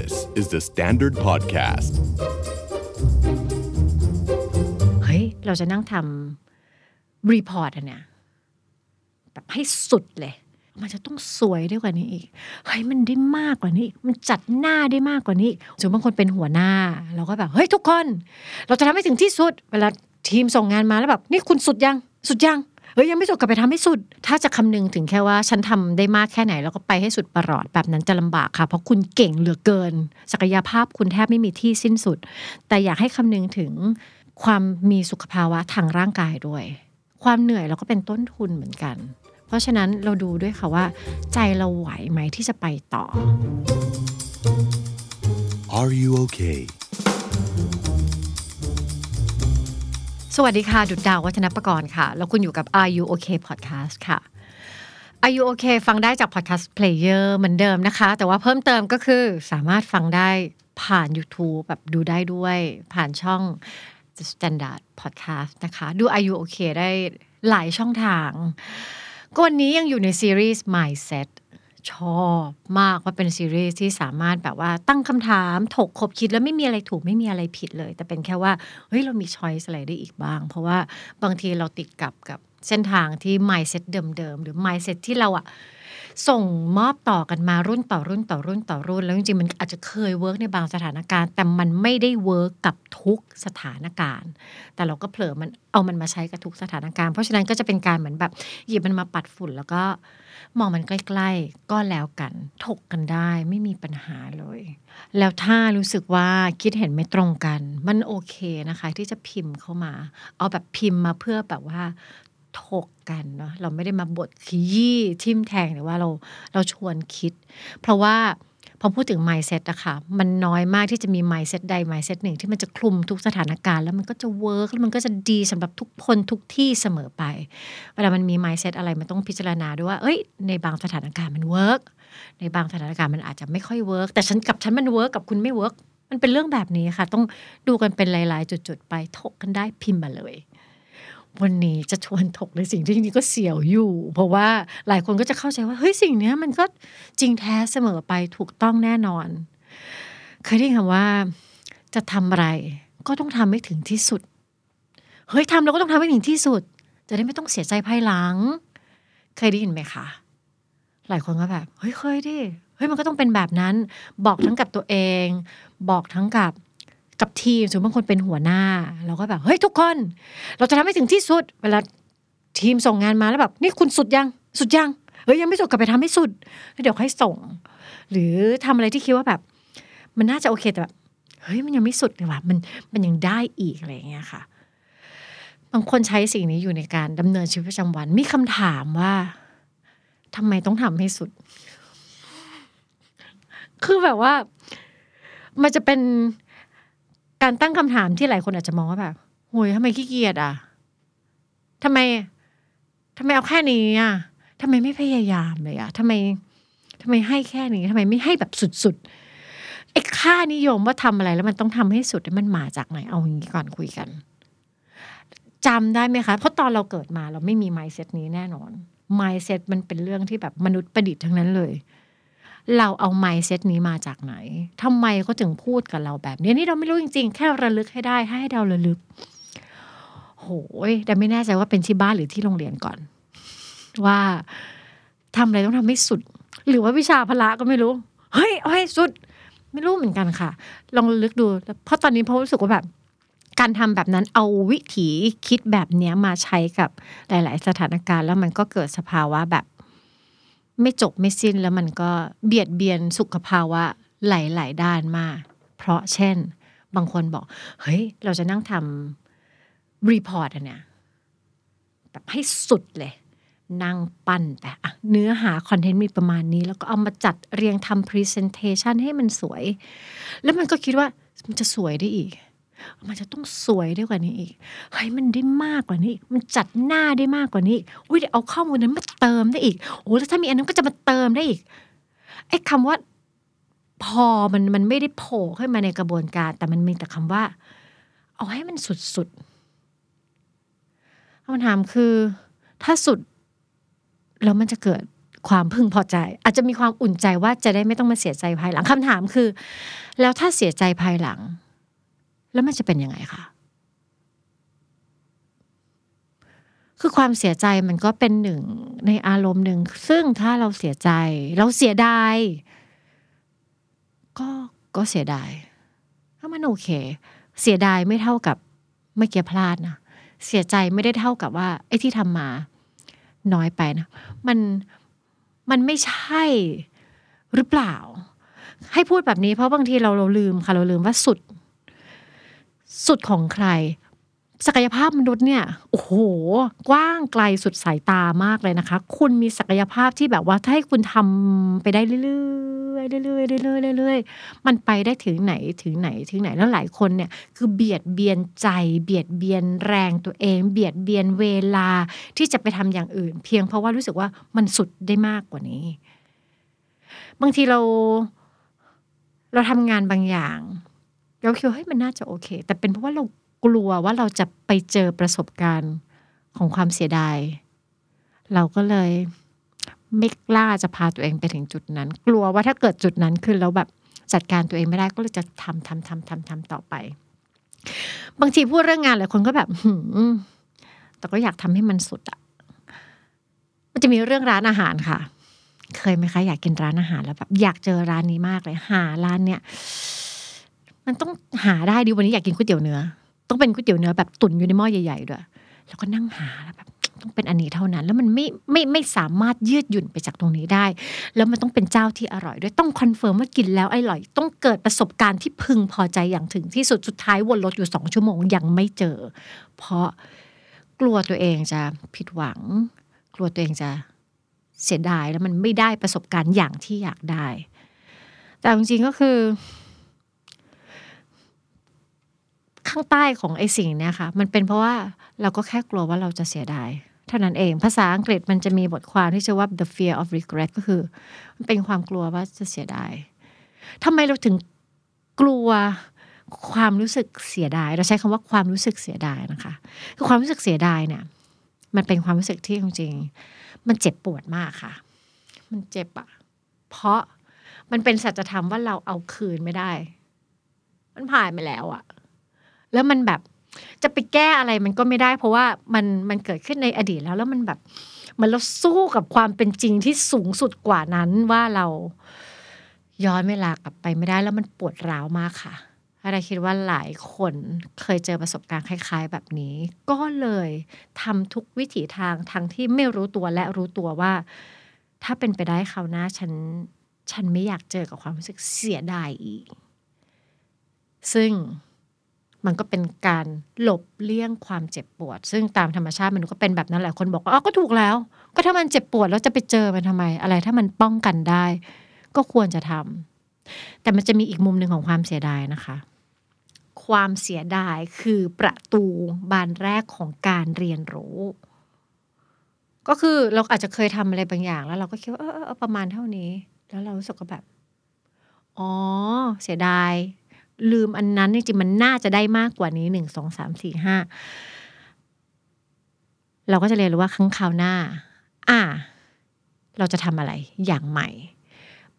This is the Standard Podcast. เฮ้ย เราจะนั่งทำรีพอร์ตอันเนี้ยแบบให้สุดเลย มันจะต้องสวยได้กว่านี้อีก เฮ้ย มันได้มากกว่านี้อีก มันจัดหน้าได้มากกว่านี้อีกส่วนบางคนเป็นหัวหน้า เราก็แบบ เฮ้ย ทุกคน เราจะทำให้ถึงที่สุด เวลาทีมส่งงานมาแล้วแบบ นี่คุณสุดยัง สุดยัง เฮ้ยยังไม่สุดก็ไปทำให้สุด ถ้าจะคำนึงถึงแค่ว่าฉันทำได้มากแค่ไหน แล้วก็ไปให้สุดประหลอดแบบนั้นจะลำบากค่ะ เพราะคุณเก่งเหลือเกิน ศักยภาพคุณแทบไม่มีที่สิ้นสุด แต่อยากให้คำนึงถึงความมีสุขภาวะทางร่างกายด้วย ความเหนื่อยเราก็เป็นต้นทุนเหมือนกัน เพราะฉะนั้นเราดูด้วยค่ะว่า ใจเราไหวไหมที่จะไปต่อ Are you okay? สวัสดีค่ะ ดุดดาววัฒนประกรณ์ค่ะ แล้วคุณอยู่กับ Are You OK Podcast ค่ะ Are You OK ฟังได้จาก Podcast Player เหมือนเดิมนะคะ แต่ว่าเพิ่มเติมก็คือสามารถฟังได้ผ่าน YouTube แบบดูได้ด้วย ผ่านช่อง The Standard Podcast นะคะ ดู Are You OK ได้หลายช่องทางก็วันนี้ยังอยู่ในซีรีส์ Mindset ชอบมากว่าเป็นซีรีส์ที่สามารถแบบว่าตั้งคำถามถกคบคิดแล้วไม่มีอะไรถูกไม่มีอะไรผิดเลย แต่เป็นแค่ว่าเฮ้ยเรามีช้อยส์อะไรได้อีกบ้าง เพราะว่าบางทีเราติดกับกับเส้นทางที่ mindset เดิมๆหรือ mindset ที่เราอะ ส่งมอบต่อกันมารุ่นต่อรุ่นต่อรุ่นต่อรุ่น แล้วจริงๆมันอาจจะเคย work ในบางสถานการณ์ แต่มันไม่ได้ work กับทุกสถานการณ์ แต่เราก็เผลอมันเอามันมาใช้กับทุกสถานการณ์ เพราะฉะนั้นก็จะเป็นการเหมือนแบบหยิบมันมาปัดฝุ่นแล้วก็มองมันใกล้ๆก็แล้วกันถกกันได้ไม่มีปัญหาเลย แล้วถ้ารู้สึกว่าคิดเห็นไม่ตรงกัน มันโอเคนะคะ ที่จะพิมพ์เข้ามา เอาแบบพิมพ์มาเพื่อแบบว่า ถกกันเนาะเราไม่ได้มาบดขยี้ทิ่มแทงแต่ว่าเราเราชวนคิด เพราะว่าพอพูดถึง mindset อะค่ะ มันน้อยมากที่จะมี mindset ใด mindset หนึ่งที่มันจะคลุมทุกสถานการณ์แล้วมันก็จะ work แล้วมันก็จะดีสำหรับทุกคนทุกที่เสมอไป เวลามันมี mindset อะไรมันต้องพิจารณาด้วยว่า เอ้ย ในบางสถานการณ์มัน work ในบางสถานการณ์มันอาจจะไม่ค่อย work แต่ฉันกับฉันมัน work กับคุณไม่ work มันเป็นเรื่องแบบนี้ค่ะ ต้องดูกันเป็นหลายๆจุด ๆ ไปถกกันได้พิมพ์มาเลย วันนี้จะชวนถกในสิ่งที่จริงๆก็เสียวอยู่ เพราะว่าหลายคนก็จะเข้าใจว่าเฮ้ยสิ่งนี้มันก็จริงแท้เสมอไปถูกต้องแน่นอน เคยได้ยินคำว่าจะทำอะไร ก็ต้องทำให้ถึงที่สุด เฮ้ยทำแล้วก็ต้องทำให้ถึงที่สุด จะได้ไม่ต้องเสียใจภายหลัง เคยได้ยินไหมคะ หลายคนก็แบบเฮ้ยเคยดิเฮ้ยมันก็ต้องเป็นแบบนั้น บอกทั้งกับตัวเอง บอกทั้งกับ กับทีมสมมติบางคนเป็นหัวหน้า เราก็แบบเฮ้ยทุกคน เราจะทำให้ถึงที่สุด เวลาทีมส่งงานมาแล้วแบบนี่คุณสุดยังสุดยังเฮ้ยยังไม่สุดก็ไปทำให้สุดแล้วเดี๋ยวค่อยส่ง หรือทำอะไรที่คิดว่าแบบ มันน่าจะโอเคแต่แบบเฮ้ยมันยังไม่สุดเลยว่ะมันมันยังได้อีกอะไรอย่างเงี้ยค่ะบางคนใช้สิ่งนี้อยู่ในการดำเนินชีวิตประจำวัน มีคำถามว่าทำไมต้องทำให้สุด คือแบบว่า มันจะเป็น การตั้งคำถามที่หลายคนอาจจะมองว่าแบบโหยทำไมขี้เกียจอะทำไมทำไมเอาแค่นี้อะทำไมไม่พยายามเลยอะทำไมทำไมให้แค่นี้ทำไมไม่ให้แบบสุดๆไอ้ค่านิยมว่าทำอะไรแล้วมันต้องทำให้สุดมันมาจากไหนเอาอย่างนี้ก่อนคุยกันจำได้ไหมคะ เพราะตอนเราเกิดมาเราไม่มี mindset นี้แน่นอน mindset มันเป็นเรื่องที่แบบมนุษย์ประดิษฐ์ทั้งนั้นเลย เราเอา mindset นี้มาจากไหนทำไมเขาถึงพูดกับเราแบบนี้นี่เราไม่รู้จริง ๆ แค่ระลึกให้ได้ให้เราระลึก โหยแต่ไม่แน่ใจว่าเป็นที่บ้านหรือที่โรงเรียนก่อน ว่าทำอะไรต้องทำให้สุด หรือว่าวิชาพละก็ไม่รู้ เฮ้ยเอาให้สุด ไม่รู้เหมือนกันค่ะ ลองระลึกดู เพราะตอนนี้เพราะรู้สึกว่าแบบ การทำแบบนั้นเอาวิถีคิดแบบเนี้ยมาใช้กับหลาย ๆ สถานการณ์ แล้วมันก็เกิดสภาวะแบบ ไม่จบไม่สิ้นแล้วมันก็เบียดเบียนสุขภาวะหลาย ๆ ด้านมาก เพราะเช่น บางคนบอก เฮ้ย เราจะนั่งทำ report อันเนี้ยแบบให้สุดเลย นั่งปั้นแต่เนื้อหา content มีประมาณนี้ แล้วก็เอามาจัดเรียงทำ presentation ให้มันสวย แล้วมันก็คิดว่ามันจะสวยได้อีก มันจะต้องสวยได้กว่านี้อีกเฮ้ยมันได้มากกว่านี้ มันจัดหน้าได้มากกว่านี้อุ้ยเดี๋ยวเอาข้อมูลนั้นมาเติมได้อีกโอ้แล้วถ้ามีอันนั้นก็จะมาเติมได้อีกไอ้คำว่า พอมันมันไม่ได้โผล่ขึ้นมาในกระบวนการ แต่มันมีแต่คำว่า เอาให้มันสุดๆคำถามคือ ถ้าสุดแล้วมันจะเกิดความพึงพอใจ อาจจะมีความอุ่นใจว่าจะได้ไม่ต้องมาเสียใจภายหลังคำถามคือ แล้วถ้าเสียใจภายหลัง แล้วมันจะเป็นยังไงคะคือความเสียใจมันก็เป็นหนึ่งในอารมณ์หนึ่ง ซึ่งถ้าเราเสียใจ เราเสียดายก็ก็เสียดายถ้ามันโอเค เสียดายไม่เท่ากับไม่เกียพลาดนะเสียใจไม่ได้เท่ากับว่า ไอ้ที่ทำมา น้อยไปนะมันมันไม่ใช่หรือเปล่า ให้พูดแบบนี้เพราะบางทีเราเราลืมค่ะเราลืมว่าสุด สุดของใคร ศักยภาพมนุษย์เนี่ยโอ้โห กว้างไกลสุดสายตามากเลยนะคะ คุณมีศักยภาพที่แบบว่าถ้าให้คุณทำไปได้เรื่อยๆเรื่อยๆเรื่อยๆเรื่อยๆมันไปได้ถึงไหนถึงไหนถึงไหนแล้วหลายคนเนี่ย คือเบียดเบียนใจ เบียดเบียนแรงตัวเอง เบียดเบียนเวลาที่จะไปทำอย่างอื่น เพียงเพราะว่ารู้สึกว่ามันสุดได้มากกว่านี้ บางทีเรา เราทำงานบางอย่าง เราคิดว่าเฮ้ยมันน่าจะโอเค แต่เป็นเพราะว่าเรากลัวว่าเราจะไปเจอประสบการณ์ของความเสียดาย เราก็เลยไม่กล้าจะพาตัวเองไปถึงจุดนั้น กลัวว่าถ้าเกิดจุดนั้นขึ้นแล้วแบบจัดการตัวเองไม่ได้ก็เลยจะทำทำทำทำทำต่อไป บางทีพูดเรื่องงานหลายคนก็แบบหืมแต่ก็อยากทำให้มันสุดอะมันจะมีเรื่องร้านอาหารค่ะ เคยไหมคะ อยากกินร้านอาหารแล้วแบบอยากเจอร้านนี้มากเลย หาร้านเนี้ย มันต้องหาได้ดิวันนี้อยากกินก๋วยเตี๋ยวเนื้อ ต้องเป็นก๋วยเตี๋ยวเนื้อแบบตุ๋นอยู่ในหม้อใหญ่ๆด้วยแล้วก็นั่งหาแล้วแบบต้องเป็นอันนี้เท่านั้น แล้วมันไม่ไม่ไม่สามารถยืดหยุ่นไปจากตรงนี้ได้ แล้วมันต้องเป็นเจ้าที่อร่อยด้วยต้อง confirm ว่ากินแล้วอร่อย ต้องเกิดประสบการณ์ที่พึงพอใจอย่างถึงที่สุดสุดท้ายวนรถอยู่สองชั่วโมงยังไม่เจอ เพราะกลัวตัวเองจะผิดหวัง กลัวตัวเองจะเสียดายแล้วมันไม่ได้ประสบการณ์อย่างที่อยากได้ แต่จริงๆก็คือ ข้างใต้ของไอ้สิ่งเนี้ยค่ะ มันเป็นเพราะว่าเราก็แค่กลัวว่าเราจะเสียดายเท่านั้นเองภาษาอังกฤษมันจะมีบทความที่ชื่อว่า the fear of regret ก็คือ มันเป็นความกลัวว่าจะเสียดายทำไมเราถึงกลัวความรู้สึกเสียดาย เราใช้คำว่าความรู้สึกเสียดายนะคะคือความรู้สึกเสียดายเนี่ย มันเป็นความรู้สึกที่จริงๆมันเจ็บปวดมากค่ะ มันเจ็บอะเพราะมันเป็นสัจธรรมว่าเราเอาคืนไม่ได้ มันผ่านไปแล้วอะ แล้วมันแบบจะไปแก้อะไรมันก็ไม่ได้ เพราะว่ามันมันเกิดขึ้นในอดีตแล้ว แล้วมันแบบมันเราสู้กับความเป็นจริงที่สูงสุดกว่านั้นว่าเราย้อนเวลากลับไปไม่ได้แล้วมันปวดร้าวมากค่ะอะไรคิดว่าหลายคนเคยเจอประสบการณ์คล้าย ๆ แบบนี้ ก็เลยทำทุกวิถีทางทั้งที่ไม่รู้ตัวและรู้ตัวว่า ถ้าเป็นไปได้คราวหน้าฉัน ฉันไม่อยากเจอกับความรู้สึกเสียดายอีก ซึ่ง มันก็เป็นการหลบเลี่ยงความเจ็บปวด ซึ่งตามธรรมชาติมันก็เป็นแบบนั้นแหละคนบอกว่าอ๋อก็ถูกแล้ว ก็ถ้ามันเจ็บปวดแล้วจะไปเจอมันทำไม อะไรถ้ามันป้องกันได้ ก็ควรจะทำแต่มันจะมีอีกมุมหนึ่งของความเสียดายนะคะ ความเสียดายคือประตูบานแรกของการเรียนรู้ก็คือเราอาจจะเคยทำอะไรบางอย่าง แล้วเราก็คิดว่าเออเออประมาณเท่านี้ แล้วเรารู้สึกก็แบบ อ๋อ เสียดาย ลืมอันนั้นจริงๆมันน่าจะได้มากกว่านี้หนึ่งสองสามสี่ห้าเราก็จะเรียนรู้ว่าครั้งคราวหน้า อ่า เราจะทำอะไรอย่างใหม่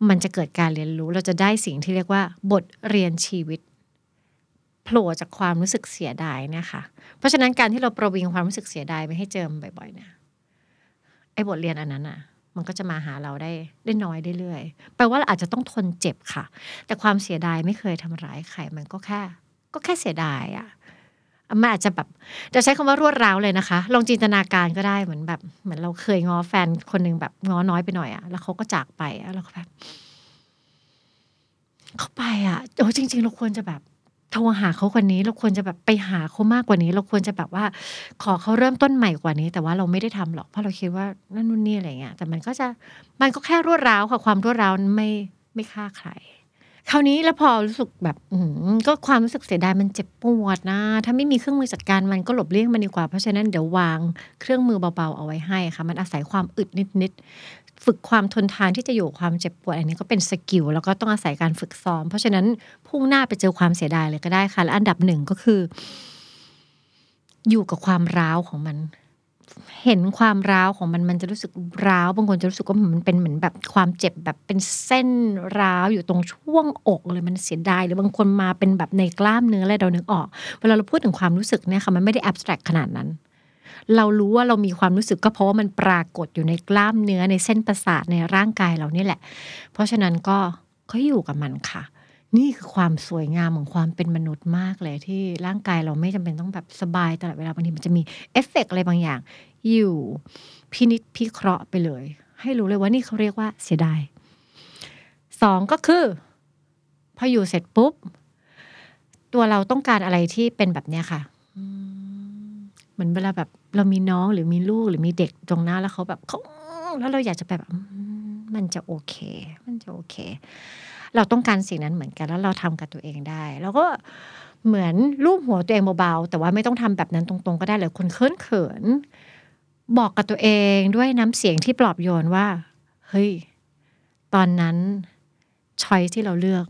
มันจะเกิดการเรียนรู้เราจะได้สิ่งที่เรียกว่า บทเรียนชีวิตโผล่จากความรู้สึกเสียดายเนี่ยค่ะ เพราะฉะนั้นการที่เราประวิงความรู้สึกเสียดายไม่ให้เจอมบ่อยๆเนี่ยไอ้บทเรียนอันนั้นอะ มันก็จะมาหาเราได้ได้น้อยได้เรื่อยแปลว่าเราอาจจะต้องทนเจ็บค่ะ แต่ความเสียดายไม่เคยทำร้ายใครมันก็แค่ ก็แค่เสียดายอะมันอาจจะแบบจะใช้คำว่ารวดร้าวเลยนะคะ ลองจินตนาการก็ได้เหมือนแบบ เหมือนเราเคยง้อแฟนคนหนึ่งแบบง้อน้อยไปหน่อยอะแล้วเขาก็จากไปอะแล้วก็แบบ เขาไปอะโอ้จริง ๆ เราควรจะแบบ โทรหาเขาคนนี้เราควรจะแบบไปหาเขามากกว่านี้ เราควรจะแบบว่า ขอเขาเริ่มต้นใหม่กว่านี้ แต่ว่าเราไม่ได้ทำหรอกเพราะเราคิดว่านั่นนู่นนี่อะไรเงี้ยแต่มันก็จะมันก็แค่รวดร้าวค่ะความรวดร้าวไม่ไม่ฆ่าใครคราวนี้แล้วพอรู้สึกแบบอืก็ความรู้สึกเสียดายมันเจ็บปวดนะ ถ้าไม่มีเครื่องมือจัดการมันก็หลบเลี่ยงมันดีกว่า เพราะฉะนั้นเดี๋ยววางเครื่องมือเบาๆเอาไว้ให้ค่ะ มันอาศัยความอึดนิด ฝึกความทนทานที่จะอยู่ความเจ็บปวดอันนี้ก็เป็นสกิลแล้วก็ต้องอาศัยการฝึกซ้อม เพราะฉะนั้นพุ่งหน้าไปเจอความเสียดายเลยก็ได้ค่ะและอันดับหนึ่งก็คือ อยู่กับความร้าวของมัน เห็นความร้าวของมันมันจะรู้สึกร้าวบางคนจะรู้สึกว่ามันเป็นเหมือนแบบความเจ็บแบบเป็นเส้นร้าวอยู่ตรงช่วงอกเลยมันเสียดายหรือบางคนมาเป็นแบบในกล้ามเนื้ออะไรเรานึกออกเวลาเราพูดถึงความรู้สึกเนี่ยค่ะมันไม่ได้แอบสแตรกขนาดนั้น เรารู้ว่าเรามีความรู้สึกก็เพราะว่ามันปรากฏอยู่ในกล้ามเนื้อในเส้นประสาทในร่างกายเรานี่แหละ เพราะฉะนั้นก็ก็อยู่กับมันค่ะ นี่คือความสวยงามของความเป็นมนุษย์มากเลยที่ร่างกายเราไม่จำเป็นต้องแบบสบายตลอดเวลาบางทีมันจะมีเอฟเฟกต์อะไรบางอย่าง อยู่พินิจพิเคราะห์ไปเลย ให้รู้เลยว่านี่เขาเรียกว่าเสียดายสองก็คือ พออยู่เสร็จปุ๊บ ตัวเราต้องการอะไรที่เป็นแบบเนี้ยค่ะเหมือนเวลาแบบ เรามีน้องหรือมีลูกหรือมีเด็กตรงหน้าแล้วเขาแบบเขาแล้วเราอยากจะไปแบบมันจะโอเค มันจะโอเค เราต้องการสิ่งนั้นเหมือนกัน แล้วเราทำกับตัวเองได้ แล้วก็เหมือนรูปหัวตัวเองเบาๆแต่ว่าไม่ต้องทำแบบนั้นตรงๆ ก็ได้เลยคนเขินเขินบอกกับตัวเองด้วยน้ำเสียงที่ปลอบโยนว่า เฮ้ย ตอนนั้นช้อยที่เราเลือก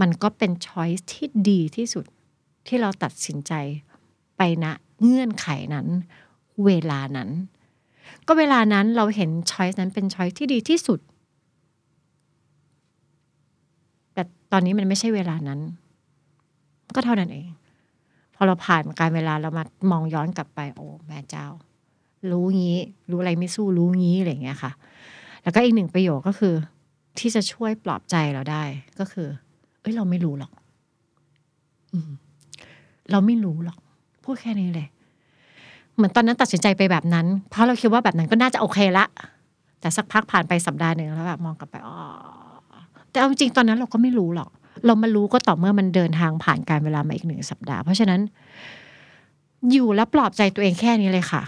มันก็เป็นช้อยที่ดีที่สุดที่เราตัดสินใจไปณ เงื่อนไขนั้น เวลานั้น ก็เวลานั้นเราเห็นช้อยนั้นเป็นช้อยที่ดีที่สุด แต่ตอนนี้มันไม่ใช่เวลานั้น ก็เท่านั้นเอง พอเราผ่านการเวลาเรามามองย้อนกลับไป โอ้แม่เจ้า รู้งี้ รู้อะไรไม่สู้รู้งี้อะไรอย่างเงี้ยค่ะ แล้วก็อีกหนึ่งประโยคก็คือ ที่จะช่วยปลอบใจเราได้ก็คือ เอ้ยเราไม่รู้หรอกอืเราไม่รู้หรอก พูดแค่นี้เลย เหมือนตอนนั้นตัดสินใจไปแบบนั้น เพราะเราคิดว่าแบบนั้นก็น่าจะโอเคละ แต่สักพักผ่านไปสัปดาห์หนึ่งแล้วแบบมองกลับไปอ๋อแต่เอาจริงๆตอนนั้นเราก็ไม่รู้หรอก เรามารู้ก็ต่อเมื่อมันเดินทางผ่านการเวลามาอีกหนึ่งสัปดาห์ เพราะฉะนั้น อยู่แล้วปลอบใจตัวเองแค่นี้เลยค่ะ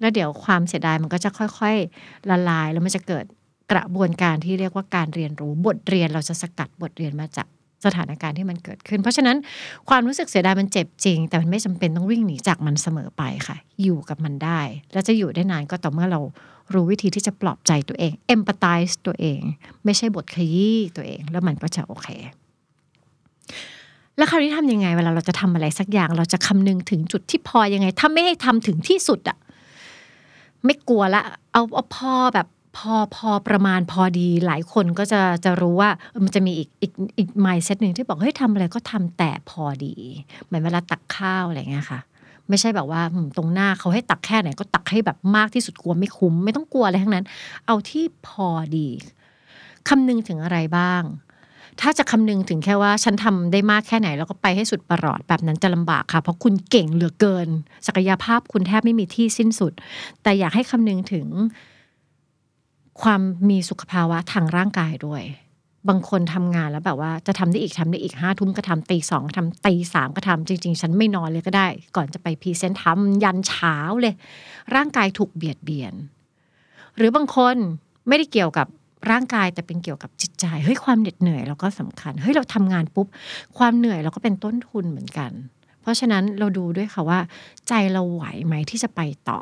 แล้วเดี๋ยวความเสียดายมันก็จะค่อยๆ ละลายแล้วมันจะเกิดกระบวนการที่เรียกว่าการเรียนรู้ บทเรียนเราจะสกัดบทเรียนมาจาก สถานการณ์ที่มันเกิดขึ้น เพราะฉะนั้นความรู้สึกเสียดายมันเจ็บจริง แต่มันไม่จำเป็นต้องวิ่งหนีจากมันเสมอไปค่ะ อยู่กับมันได้ แล้วจะอยู่ได้นานก็ต่อเมื่อเรารู้วิธีที่จะปลอบใจตัวเอง empathize ตัวเอง ไม่ใช่บทขยี้ตัวเอง แล้วมันก็จะโอเค แล้วคราวนี้ทำยังไง เวลาเราจะทำอะไรสักอย่าง เราจะคำนึงถึงจุดที่พอยังไง ถ้าไม่ให้ทำถึงที่สุดอะไม่กลัวละ เอาเอาพอแบบ พอพอประมาณพอดีหลายคนก็จะจะรู้ว่ามันจะมีอีกอีกอีกไมซ์เซตหนึ่งที่บอกเฮ้ยทำอะไรก็ทำแต่พอดีเหมือนเวลาตักข้าวอะไรเงี้ยค่ะ ไม่ใช่แบบว่าตรงหน้าเขาให้ตักแค่ไหนก็ตักให้แบบมากที่สุดกลัวไม่คุ้ม ไม่ต้องกลัวอะไรทั้งนั้น เอาที่พอดีคำนึงถึงอะไรบ้าง ถ้าจะคำนึงถึงแค่ว่าฉันทำได้มากแค่ไหน แล้วก็ไปให้สุดประหลอดแบบนั้นจะลำบากค่ะ เพราะคุณเก่งเหลือเกิน ศักยภาพคุณแทบไม่มีที่สิ้นสุด แต่อยากให้คำนึงถึง ความมีสุขภาวะทางร่างกายด้วย บางคนทำงานแล้วแบบว่าจะทำได้อีกทำได้อีกห้าทุ่มก็ทำตีสองก็ทำตีสามก็ทำจริง ๆ ฉันไม่นอนเลยก็ได้ ก่อนจะไปพรีเซนต์ทำยันเช้าเลย ร่างกายถูกเบียดเบียน หรือบางคนไม่ได้เกี่ยวกับร่างกายแต่เป็นเกี่ยวกับจิตใจเฮ้ยความเหน็ดเหนื่อยเราก็สำคัญเฮ้ยเราทำงานปุ๊บความเหนื่อยเราก็เป็นต้นทุนเหมือนกัน เพราะฉะนั้นเราดูด้วยค่ะว่า ใจเราไหวไหมที่จะไปต่อ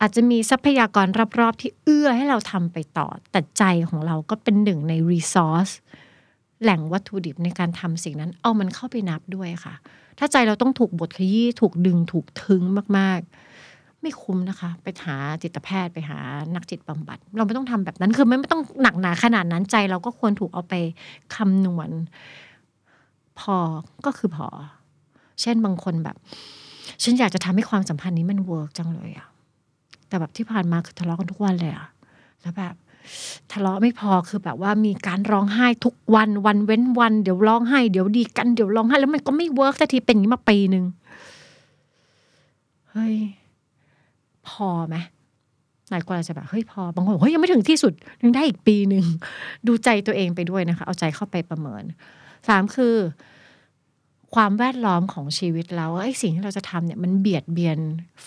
อาจจะมีทรัพยากรรอบๆ ที่เอื้อให้เราทำไปต่อ แต่ใจของเราก็เป็นหนึ่งในรีซอสแหล่งวัตถุดิบในการทำสิ่งนั้น เอามันเข้าไปนับด้วยค่ะ ถ้าใจเราต้องถูกบทขยี้ถูกดึงถูกทึงมากๆ ไม่คุ้มนะคะ ไปหาจิตแพทย์ไปหานักจิตบำบัด เราไม่ต้องทำแบบนั้น คือไม่ไม่ต้องหนักหนาขนาดนั้นใจเราก็ควรถูกเอาไปคำนวณ พอก็คือพอ เช่นบางคนแบบ ฉันอยากจะทำให้ความสัมพันธ์นี้มัน work จังเลยอะ แต่แบบที่ผ่านมาคือทะเลาะกันทุกวันเลยอะแล้วแบบทะเลาะไม่พอคือแบบว่ามีการร้องไห้ทุกวันวันเว้นวันเดี๋ยวร้องไห้เดี๋ยวดีกันเดี๋ยวร้องไห้แล้วมันก็ไม่ work สักทีเป็นอย่างนี้มาปีหนึ่งเฮ้ยพอไหมหลายคนอาจจะแบบเฮ้ยพอบางคนบอกเฮ้ยยังไม่ถึงที่สุดยังได้อีกปีหนึ่งดูใจตัวเองไปด้วยนะคะ เอาใจเข้าไปประเมินสามคือ ความแวดล้อมของชีวิตเราไอ้สิ่งที่เราจะทำเนี่ยมันเบียดเบียน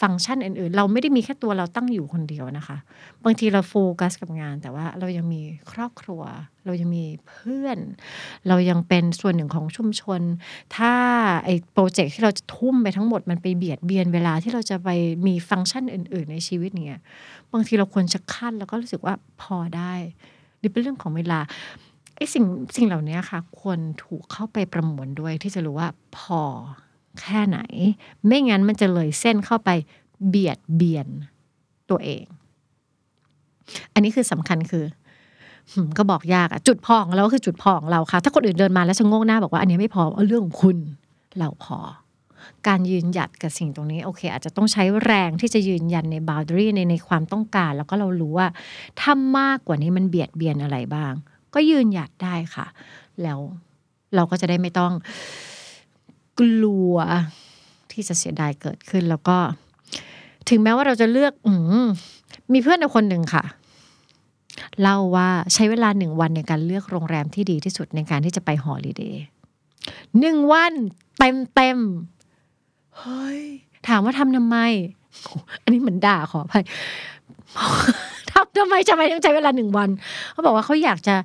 ฟังก์ชันอื่นๆ เราไม่ได้มีแค่ตัวเราตั้งอยู่คนเดียวนะคะ บางทีเราโฟกัสกับงาน แต่ว่าเรายังมีครอบครัว เรายังมีเพื่อน เรายังเป็นส่วนหนึ่งของชุมชน ถ้าไอ้ project ที่เราจะทุ่มไปทั้งหมดมันไปเบียดเบียนเวลาที่เราจะไปมีฟังก์ชันอื่น ๆ ในชีวิตเนี่ยบางทีเราควรจะคั่นแล้วก็รู้สึกว่าพอได้นี่เป็นเรื่องของเวลา ไอ้สิ่งสิ่งเหล่านี้ค่ะ ควรถูกเข้าไปประมวลด้วยที่จะรู้ว่าพอแค่ไหน ไม่งั้นมันจะเลยเส้นเข้าไปเบียดเบียนตัวเอง อันนี้คือสำคัญคือก็บอกยากอะจุดพอของเราก็คือจุดพอของเราค่ะ ถ้าคนอื่นเดินมาแล้วชะโงหน้าบอกว่าอันนี้ไม่พอเอาเรื่องของคุณเราพอ การยืนหยัดกับสิ่งตรงนี้โอเค อาจจะต้องใช้แรงที่จะยืนยันในบาวด a รีในในความต้องการ แล้วก็เรารู้ว่าถ้ามากกว่านี้มันเบียดเบียนอะไรบ้าง ก็ยืนหยัดได้ค่ะ แล้วเราก็จะได้ไม่ต้องกลัวที่จะเสียดายเกิดขึ้น แล้วก็ ถึงแม้ว่าเราจะเลือก อืมมีเพื่อนคนหนึ่งค่ะเล่าว่าใช้เวลาหนึ่งวันในการเลือกโรงแรมที่ดีที่สุดในการที่จะไปฮอลิเดย์หนึ่งวันเต็มเต็มๆเฮ้ย ถามว่าทำทำไมโอ้อันนี้เหมือนด่าขออภัย ทำทำไมทำไมต้องใช้เวลาหนึ่งวันเขาบอกว่าเขาอยากจะ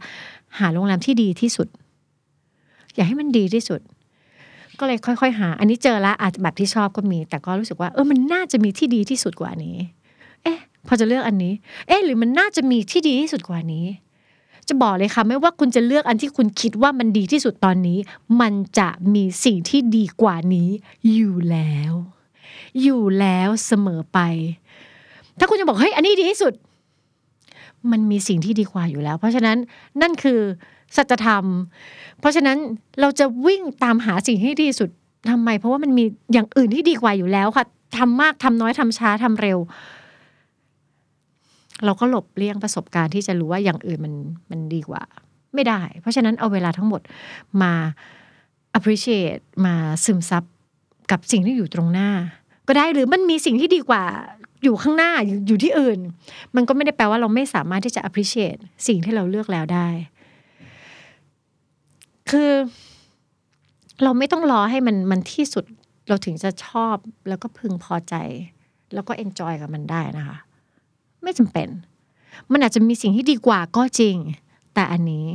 หาโรงแรมที่ดีที่สุด อยากให้มันดีที่สุด ก็เลยค่อยๆ หา อันนี้เจอแล้วอาจจะแบบที่ชอบก็มี แต่ก็รู้สึกว่าเออมันน่าจะมีที่ดีที่สุดกว่านี้ เอ๊ะ พอจะเลือกอันนี้ เอ๊ะ หรือมันน่าจะมีที่ดีที่สุดกว่านี้ จะบอกเลยค่ะไม่ว่าคุณจะเลือกอันที่คุณคิดว่ามันดีที่สุดตอนนี้ มันจะมีสิ่งที่ดีกว่านี้ อยู่แล้ว อยู่แล้วเสมอไป ถ้าคุณจะบอกเฮ้ยอันนี้ดีที่สุด มันมีสิ่งที่ดีกว่าอยู่แล้ว เพราะฉะนั้นนั่นคือสัจธรรม เพราะฉะนั้นเราจะวิ่งตามหาสิ่งที่ดีสุดทำไม เพราะว่ามันมีอย่างอื่นที่ดีกว่าอยู่แล้วค่ะทำมากทำน้อยทำช้าทำเร็ว เราก็หลบเลี่ยงประสบการณ์ที่จะรู้ว่าอย่างอื่นมันมันดีกว่า ไม่ได้ เพราะฉะนั้นเอาเวลาทั้งหมดมา appreciate มาซึมซับกับสิ่งที่อยู่ตรงหน้า ก็ได้หรือมันมีสิ่งที่ดีกว่า อยู่ข้างหน้าอยู่ที่อื่น มันก็ไม่ได้แปลว่าเราไม่สามารถที่จะ appreciate สิ่งที่เราเลือกแล้วได้ คือ เราไม่ต้องรอให้มันมันที่สุดเราถึงจะชอบแล้วก็พึงพอใจ แล้วก็ enjoy กับมันได้นะคะ ไม่จำเป็น มันอาจจะมีสิ่งที่ดีกว่าก็จริง แต่อันนี้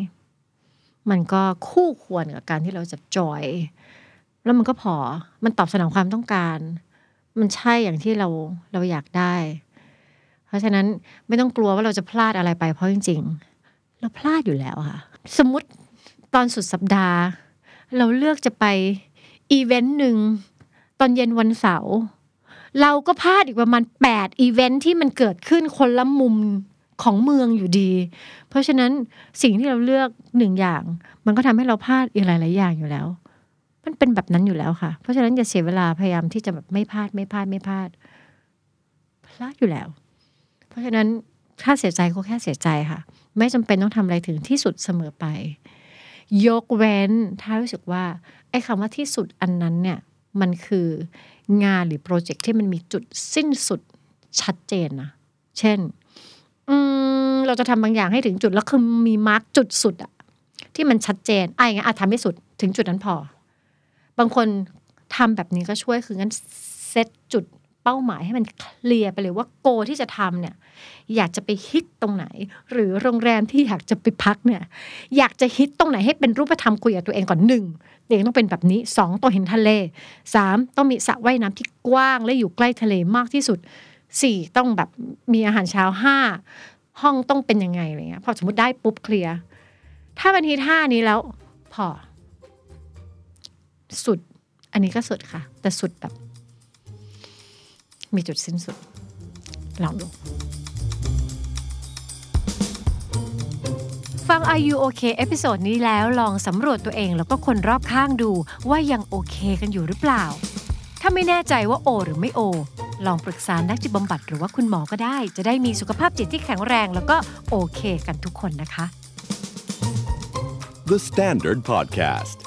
มันก็คู่ควรกับการที่เราจะจอย แล้วมันก็พอ มันตอบสนองความต้องการ มันใช่อย่างที่เราเราอยากได้ เพราะฉะนั้นไม่ต้องกลัวว่าเราจะพลาดอะไรไปเพราะจริง ๆ เราพลาดอยู่แล้วค่ะ สมมติตอนสุดสัปดาห์ เราเลือกจะไปอีเวนต์หนึ่งตอนเย็นวันเสาร์เราก็พลาดอีกประมาณแปดอีเวนท์ที่มันเกิดขึ้นคนละมุมของเมืองอยู่ดี เพราะฉะนั้นสิ่งที่เราเลือกหนึ่งอย่าง มันก็ทำให้เราพลาดอีกหลาย ๆ อย่างอยู่แล้ว มันเป็นแบบนั้นอยู่แล้วค่ะ เพราะฉะนั้นอย่าเสียเวลาพยายามที่จะแบบไม่พลาดไม่พลาดไม่พลาดพลาดอยู่แล้ว เพราะฉะนั้นถ้าเสียใจก็แค่เสียใจค่ะ ไม่จำเป็นต้องทำอะไรถึงที่สุดเสมอไป ยกเว้นถ้ารู้สึกว่าไอ้คำว่าที่สุดอันนั้นเนี่ยมันคืองานหรือโปรเจกต์ที่มันมีจุดสิ้นสุดชัดเจนนะเช่นอืเราจะทำบางอย่างให้ถึงจุดแล้วคือมีมาร์กจุดสุดอะที่มันชัดเจนไอ้งั้นอาจทำให้สุดถึงจุดนั้นพอ บางคนทำแบบนี้ก็ช่วยคืองั้นเซตจุดเป้าหมายให้มันเคลียร์ไปเลยว่าโกที่จะทำเนี่ย อยากจะไปฮิตตรงไหน หรือโรงแรมที่อยากจะไปพักเนี่ย อยากจะฮิตตรงไหนให้เป็นรูปธรรมคุยกับตัวเองก่อนหนึ่งเตียงต้องเป็นแบบนี้สองต้องเห็นทะเลสามต้องมีสระว่ายน้ำที่กว้างและอยู่ใกล้ทะเลมากที่สุดสี่ต้องแบบมีอาหารเช้าห้าห้องต้องเป็นยังไงอะไรเงี้ยพอสมมติได้ปุ๊บเคลียร์ถ้ามันฮิตห้านี้แล้วพอ สุด อันนี้ก็สุดค่ะ แต่สุดแบบ มีจุดสิ้นสุดลองดูฟัง Are You OK episode นี้แล้วลองสำรวจตัวเองแล้วก็คนรอบข้างดูว่ายังโอเคกันอยู่หรือเปล่า ถ้าไม่แน่ใจว่าโอ หรือไม่โอ ลองปรึกษานักจิตบำบัดหรือว่าคุณหมอก็ได้ จะได้มีสุขภาพจิตที่แข็งแรงแล้วก็โอเคกันทุกคนนะคะ The Standard Podcast.